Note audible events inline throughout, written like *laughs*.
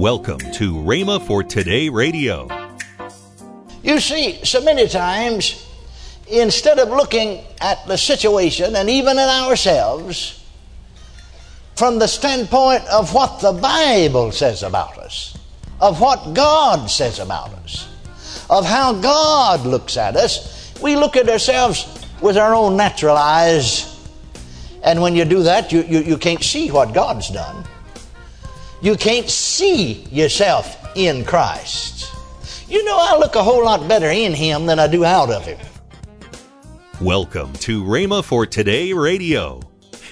Welcome to Rhema for Today Radio. You see, so many times, instead of looking at the situation and even at ourselves from the standpoint of what the Bible says about us, of what God says about us, of how God looks at us, we look at ourselves with our own natural eyes. And when you do that, you, you, you can't see what God's done. You can't see yourself in Christ. You know, I look a whole lot better in Him than I do out of Him. Welcome to Rhema for Today Radio.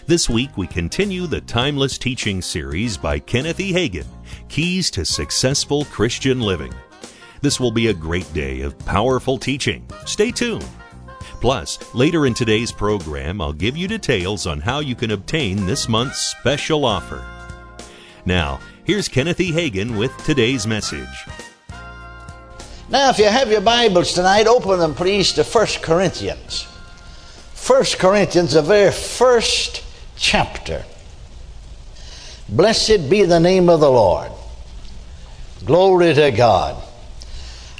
This week we continue the timeless teaching series by Kenneth E. Hagin Keys to Successful Christian Living. This will be a great day of powerful teaching. Stay tuned. Plus, later in today's program, I'll give you details on how you can obtain this month's special offer. Now, here's Kenneth E. Hagin with today's message. Now, if you have your Bibles tonight, open them please to 1 Corinthians. 1 Corinthians, the very first chapter. Blessed be the name of the Lord. Glory to God.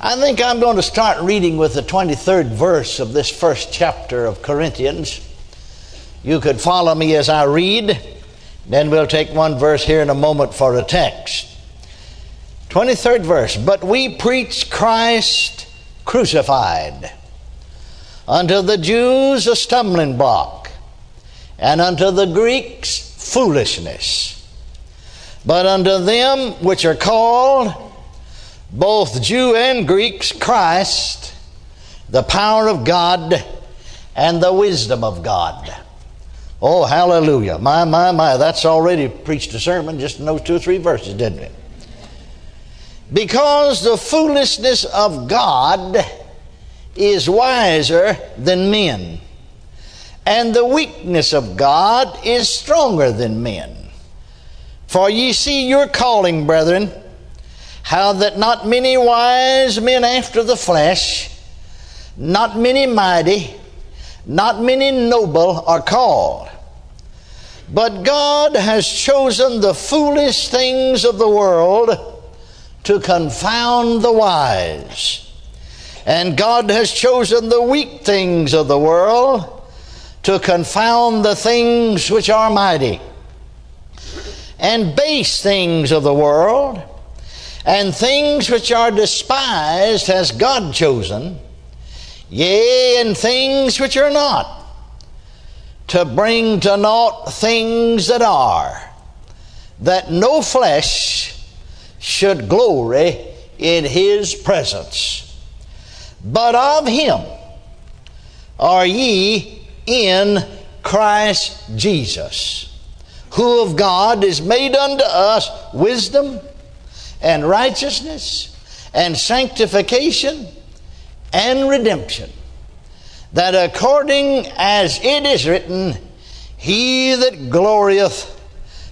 I think I'm going to start reading with the 23rd verse of this first chapter of Corinthians. You could follow me as I read. Then we'll take one verse here in a moment for a text. 23rd verse. But we preach Christ crucified, unto the Jews a stumbling block, and unto the Greeks foolishness. But unto them which are called, both Jew and Greeks, Christ, the power of God and the wisdom of God. Oh, hallelujah. My, my, my. That's already preached a sermon just in those two or three verses, didn't it? Because the foolishness of God is wiser than men, and the weakness of God is stronger than men. For ye see your calling, brethren how that not many wise men after the flesh, not many mighty, not many noble are called. But God has chosen the foolish things of the world to confound the wise. And God has chosen the weak things of the world to confound the things which are mighty. And base things of the world and things which are despised has God chosen, yea, and things which are not, to bring to naught things that are, that no flesh should glory in his presence. But of him are ye in Christ Jesus, who of God is made unto us wisdom and righteousness and sanctification and redemption. That according as it is written, He that glorieth,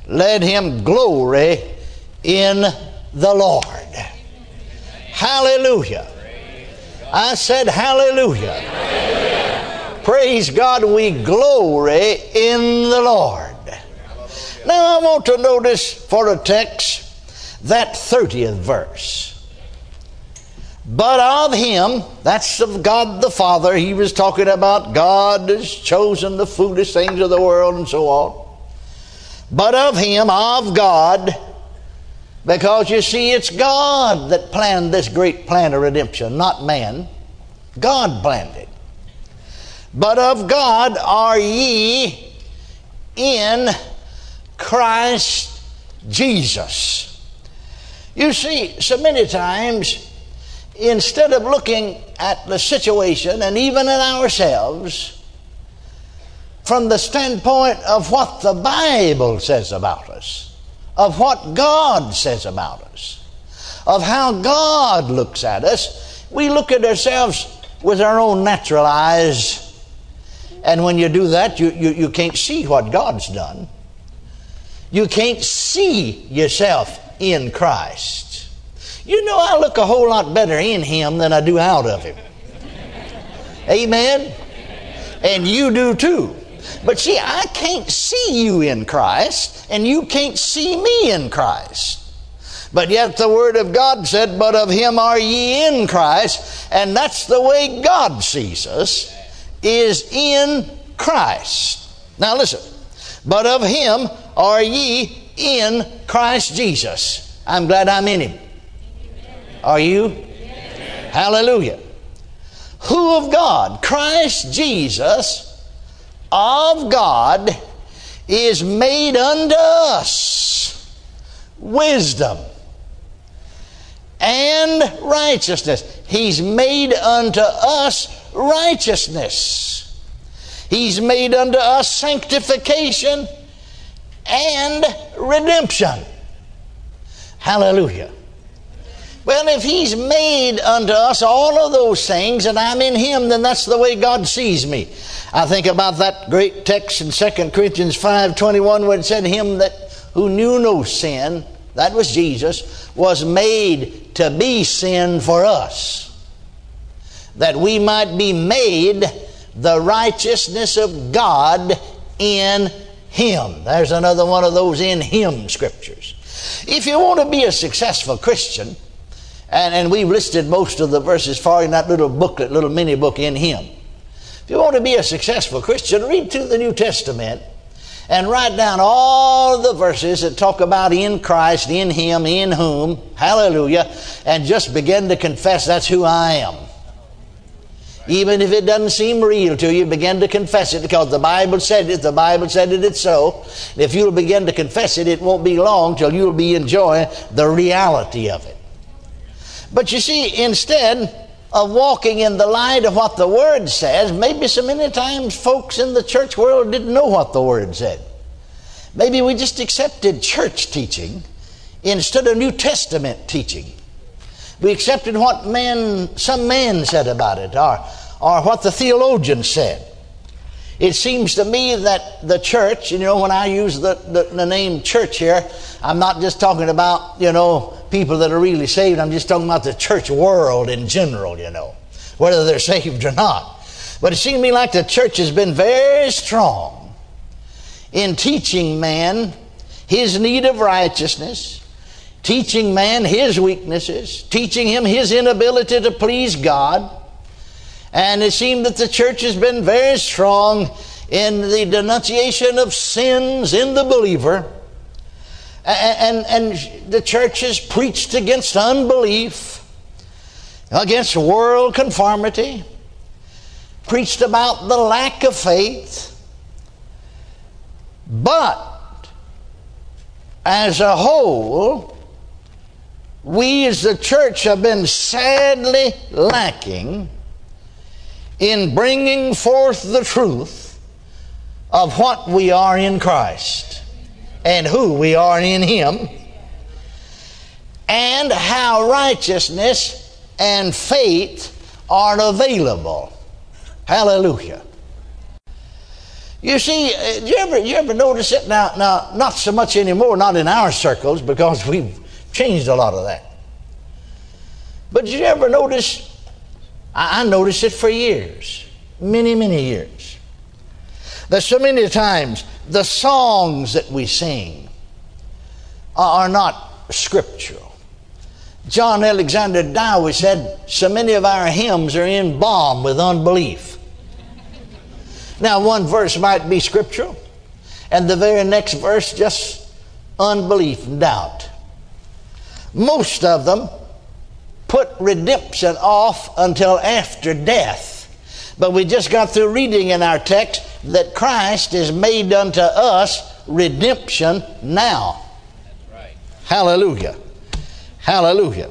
let him glory in the Lord. Hallelujah. I said, Hallelujah. Praise God, we glory in the Lord. Now I want to notice for a text that 30th verse. But of him, that's of God the Father, he was talking about God has chosen the foolish things of the world and so on. But of him, of God, because you see, it's God that planned this great plan of redemption, not man. God planned it. But of God are ye in Christ Jesus you see, so many times, instead of looking at the situation and even at ourselves from the standpoint of what the Bible says about us, of what God says about us, of how God looks at us, we look at ourselves with our own natural eyes. And when you do that, you, you, you can't see what God's done. You can't see yourself in Christ. You know, I look a whole lot better in Him than I do out of Him. Amen? And you do too. But see, I can't see you in Christ, and you can't see me in Christ. But yet the Word of God said, But of Him are ye in Christ. And that's the way God sees us, is in Christ. Now listen. But of Him are ye in Christ Jesus. I'm glad I'm in Him. Are you? Hallelujah. Who of God? Christ Jesus of God is made unto us wisdom and righteousness. He's made unto us righteousness. He's made unto us sanctification and redemption. Hallelujah. Well, if He's made unto us all of those things and I'm in Him, then that's the way God sees me. I think about that great text in 2 Corinthians 5.21 where it said, Him that who knew no sin, that was Jesus, was made to be sin for us, that we might be made the righteousness of God in Him. There's another one of those in Him scriptures. If you want to be a successful Christian, and, and we've listed most of the verses you in that little booklet, little mini book in Him. If you want to be a successful Christian, read through the New Testament and write down all the verses that talk about in Christ, in Him, in whom, hallelujah, and just begin to confess that's who I am. Even if it doesn't seem real to you, begin to confess it because the Bible said it. The Bible said it, it's so. If you'll begin to confess it, it won't be long till you'll be enjoying the reality of it. But you see, instead of walking in the light of what the Word says, maybe so many times folks in the church world didn't know what the Word said. Maybe we just accepted church teaching instead of New Testament teaching. We accepted what man, some man said about it, or, or what the theologian said. It seems to me that the church, you know, when I use the, the, the, name church here, I'm not just talking about, you know, people that are really saved. I'm just talking about the church world in general, you know, whether they're saved or not. But it seems to me like the church has been very strong in teaching man his need of righteousness, teaching man his weaknesses, teaching him his inability to please God. And it seemed that the church has been very strong in the denunciation of sins in the believer. And, and, the church has preached against unbelief, against world conformity, preached about the lack of faith. But as a whole, we as the church have been sadly lacking in bringing forth the truth of what we are in Christ and who we are in Him and how righteousness and faith are available. Hallelujah. You see, uh, you ever, you ever notice it? Now, now, not so much anymore, not in our circles, because *laughs* we've changed a lot of that. But did you ever notice? I, I noticed it for years, many, many years. There's so many times the songs that we sing are not scriptural. John Alexander Dowie said, So many of our hymns are embalmed with unbelief. Now, one verse might be scriptural, and the very next verse just unbelief and doubt. Most of them put redemption off until after death. But we just got through reading in our text that Christ is made unto us redemption now. Right. Hallelujah. Hallelujah.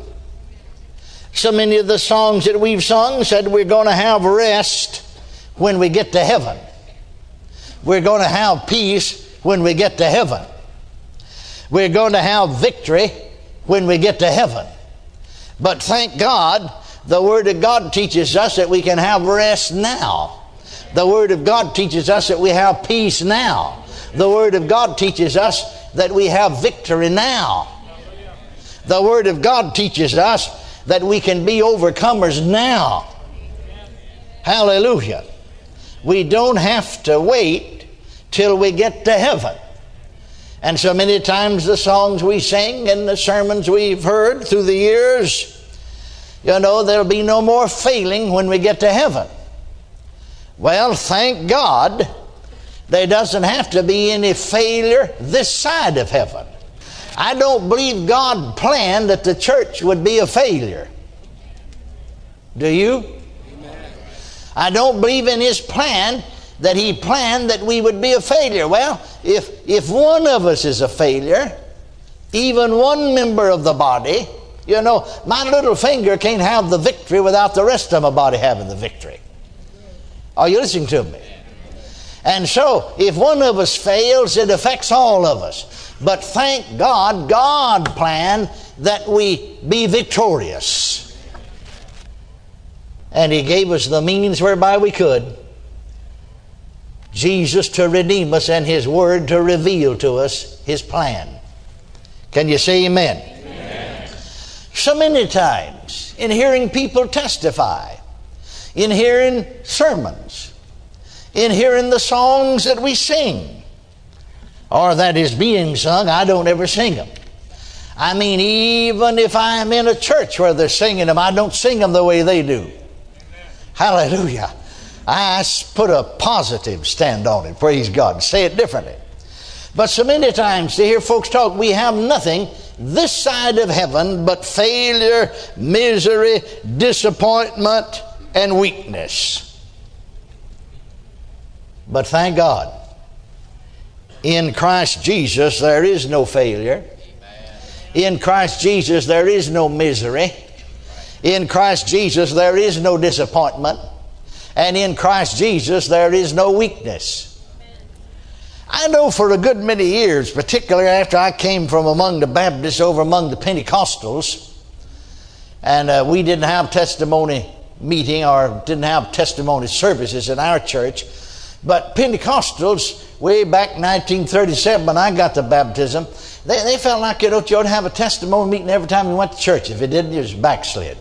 So many of the songs that we've sung said we're going to have rest when we get to heaven. We're going to have peace when we get to heaven. We're going to have victory when we get to heaven. But thank God, the Word of God teaches us that we can have rest now. The Word of God teaches us that we have peace now. The Word of God teaches us that we have victory now. The Word of God teaches us that we can be overcomers now. Hallelujah. We don't have to wait till we get to heaven. And so many times the songs we sing and the sermons we've heard through the years, you know, there'll be no more failing when we get to heaven. Well, thank God there doesn't have to be any failure this side of heaven. I don't believe God planned that the church would be a failure. Do you? I don't believe in His plan that He planned that we would be a failure. Well, if, if one of us is a failure, even one member of the body, you know, my little finger can't have the victory without the rest of my body having the victory. Are you listening to me? And so, if one of us fails, it affects all of us. But thank God, God planned that we be victorious. And He gave us the means whereby we could. Jesus to redeem us and His Word to reveal to us His plan. Can you say amen? amen? So many times in hearing people testify, in hearing sermons, in hearing the songs that we sing, or that is being sung, I don't ever sing them. I mean, even if I'm in a church where they're singing them, I don't sing them the way they do. Hallelujah. I put a positive stand on it. Praise God. Say it differently. But so many times to hear folks talk, we have nothing this side of heaven but failure, misery, disappointment, and weakness. But thank God, in Christ Jesus there is no failure. In Christ Jesus there is no misery. In Christ Jesus, there is no disappointment. And in Christ Jesus, there is no weakness. I know for a good many years, particularly after I came from among the Baptists over among the Pentecostals, and uh, we didn't have testimony meeting or didn't have testimony services in our church. But Pentecostals, way back 1937 when I got the baptism, they, they felt like you, know, you ought to have a testimony meeting every time you went to church. If it didn't, you was backslid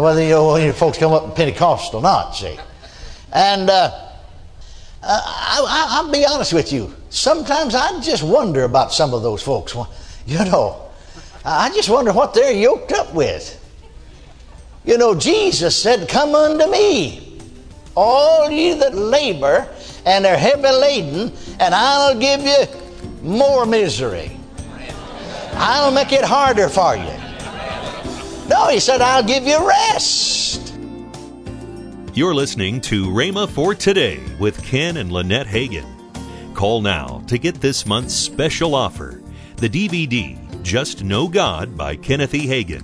whether you, folks come up in Pentecost or not, see. And uh, uh I, will be honest with you. Sometimes I just wonder about some of those folks. You know, I just wonder what they're yoked up with. You know, Jesus said, Come unto me, all ye that labor and are heavy laden, and I'll give you more misery. I'll make it harder for you. No, he said, I'll give you rest. You're listening to Rhema for Today with Ken and Lynette Hagin. Call now to get this month's special offer the DVD Just Know God by Kenneth E. Hagin,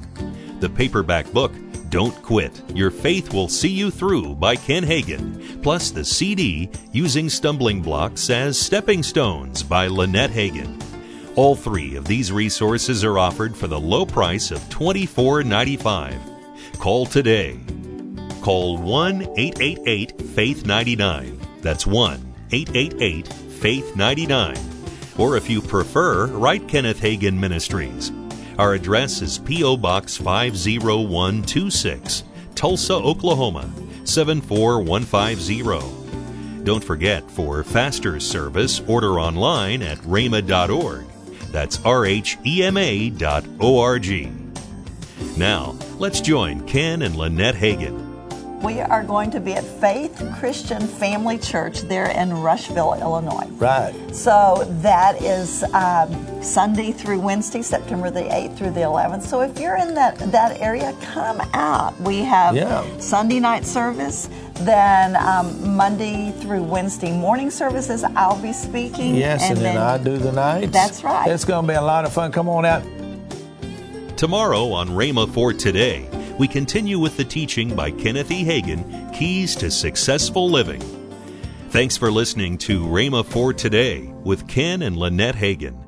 the paperback book Don't Quit Your Faith Will See You Through by Ken Hagin, plus the CD Using Stumbling Blocks as Stepping Stones by Lynette Hagin. All three of these resources are offered for the low price of $24.95. Call today. Call 1 888 Faith 99. That's 1 888 Faith 99. Or if you prefer, write Kenneth Hagin Ministries. Our address is P.O. Box 50126, Tulsa, Oklahoma 74150. Don't forget, for faster service, order online at rhema.org. That's rhema dot org. Now, let's join Ken and Lynette Hagin. We are going to be at Faith Christian Family Church there in Rushville, Illinois. Right. So that is um, Sunday through Wednesday, September the 8th through the 11th. So if you're in that, that area, come out. We have yeah. Sunday night service, then um, Monday through Wednesday morning services, I'll be speaking. Yes, and, and then, then, I do the nights. That's right. It's going to be a lot of fun. Come on out. Tomorrow on Rhema for Today, we continue with the teaching by Kenneth E. Hagin Keys to Successful Living. Thanks for listening to Rhema for Today with Ken and Lynette Hagin.